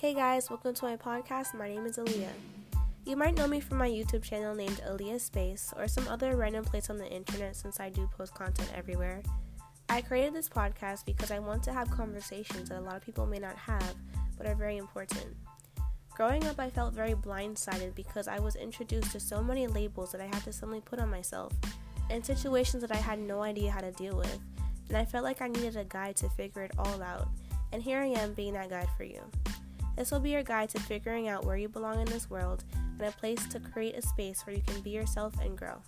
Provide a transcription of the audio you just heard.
Hey guys, welcome to my podcast. My name is Aaliyah. You might know me from my YouTube channel named Aaliyah Space or some other random place on the internet since I do post content everywhere. I created this podcast because I want to have conversations that a lot of people may not have but are very important. Growing up, I felt very blindsided because I was introduced to so many labels that I had to suddenly put on myself and situations that I had no idea how to deal with, and I felt like I needed a guide to figure it all out. And here I am being that guide for you. This will be your guide to figuring out where you belong in this world and a place to create a space where you can be yourself and grow.